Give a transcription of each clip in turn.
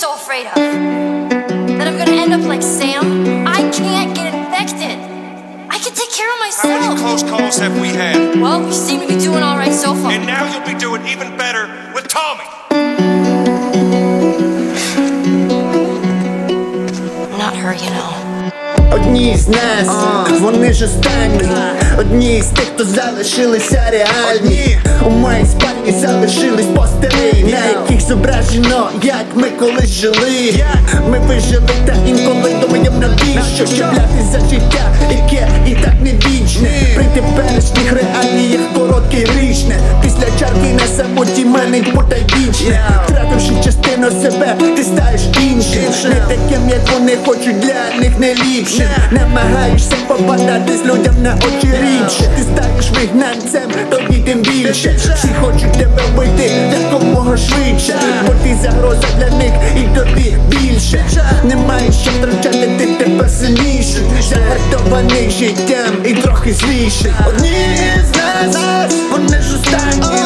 so afraid of? That I'm gonna end up like Sam? I can't get infected. I can take care of myself. How many close calls have we had? Well, we seem to be doing all right so far. And now you'll be doing even better with Tommy. Not her, you know. Одні з нас, uh. вони ж останні, одні з тих, хто залишилися реальні. У моїй залишились постери На яких зображено, як ми колись жили. Ми вижили та інколи думаємо на більше Чіпляти за життя, яке і так не вічне. При теперішніх реаліях коротке річне. Після чарки на самоті мене потайбічне Втративши частину себе, ти стаєш іншим. Не таким, як вони хочуть для них не ліпше. Намагаєшся попадатись людям на очі рідше. Ти стаєш вигнанцем, тоді тим більше. Всі хочуть тебе вбити якомога швидше. Бо ти загроза для них і тобі більше. Немає що втрачати, ти тепер сильніший. Загартований життям і трохи зліший. Одні з нас, вони ж останні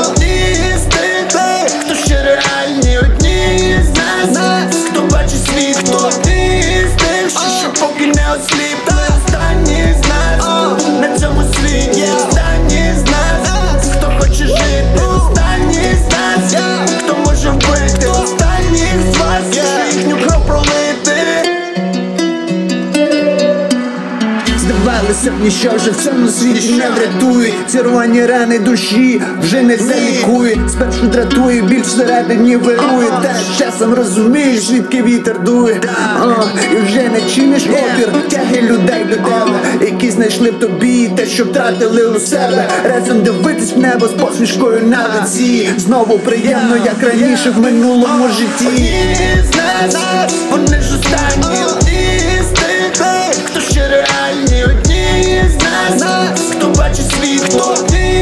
Здавалося б, ніщо вже в цьому світі не врятує Ці рвані рани душі вже не залікує Спершу дратує, біль всередині вирує. Та часом розумієш, звідки вітер дує. О, І вже не чиниш опір Тяги людей до тебе Які знайшли в тобі те, що втратили у себе. Разом дивитись в небо з посмішкою на лиці. Знову приємно, як раніше в минулому житті. Одні з нас, вони ж останні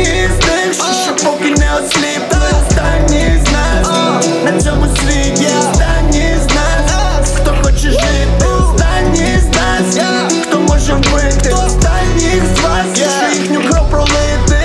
з них, що поки не осліпли? Останні з нас. На цьому світі останні з нас. Хто хоче жити, останні з нас. Хто може вбити, останніх з вас. Що їхню кров пролити.